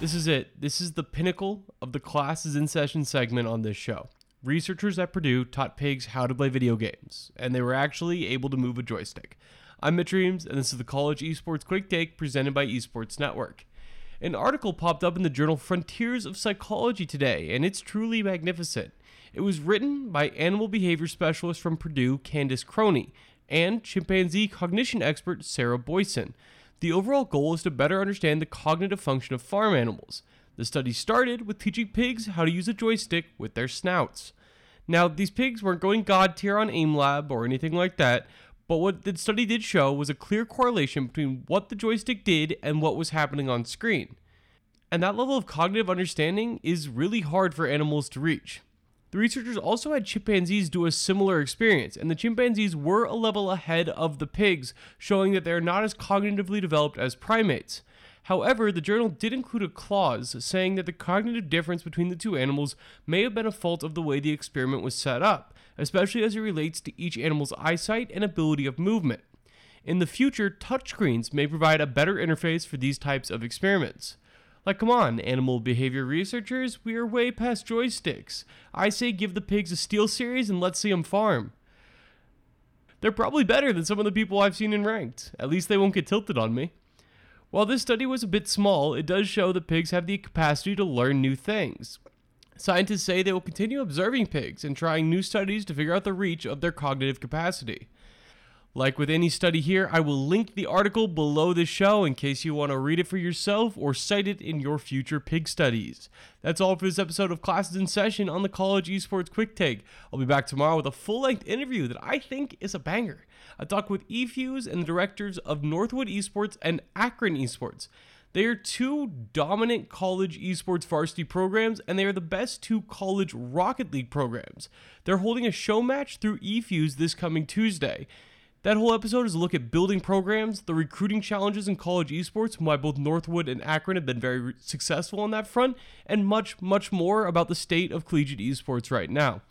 This is it. This is the pinnacle of the classes in session segment on this show. Researchers at Purdue taught pigs how to play video games, and they were actually able to move a joystick. I'm Mitch Reames, and this is the College Esports Quick Take presented by Esports Network. An article popped up in the journal Frontiers of Psychology today, and it's truly magnificent. It was written by animal behavior specialist from Purdue, Candace Croney, and chimpanzee cognition expert Sarah Boysen. The overall goal is to better understand the cognitive function of farm animals. The study started with teaching pigs how to use a joystick with their snouts. Now, these pigs weren't going god tier on AimLab or anything like that, but what the study did show was a clear correlation between what the joystick did and what was happening on screen. And that level of cognitive understanding is really hard for animals to reach. The researchers also had chimpanzees do a similar experience, and the chimpanzees were a level ahead of the pigs, showing that they are not as cognitively developed as primates. However, the journal did include a clause saying that the cognitive difference between the two animals may have been a fault of the way the experiment was set up, especially as it relates to each animal's eyesight and ability of movement. In the future, touchscreens may provide a better interface for these types of experiments. Like, come on, animal behavior researchers, we are way past joysticks. I say give the pigs a SteelSeries and let's see them farm. They're probably better than some of the people I've seen in ranked. At least they won't get tilted on me. While this study was a bit small, it does show that pigs have the capacity to learn new things. Scientists say they will continue observing pigs and trying new studies to figure out the reach of their cognitive capacity. Like with any study here, I will link the article below the show in case you want to read it for yourself or cite it in your future pig studies. That's all for this episode of Classes in Session on the College Esports Quick Take. I'll be back tomorrow with a full length interview that I think is a banger. I talk with eFuse and the directors of Northwood Esports and Akron Esports. They are two dominant college esports varsity programs, and they are the best two college Rocket League programs. They're holding a show match through eFuse this coming Tuesday. That whole episode is a look at building programs, the recruiting challenges in college esports, why both Northwood and Akron have been very successful on that front, and much, much more about the state of collegiate esports right now.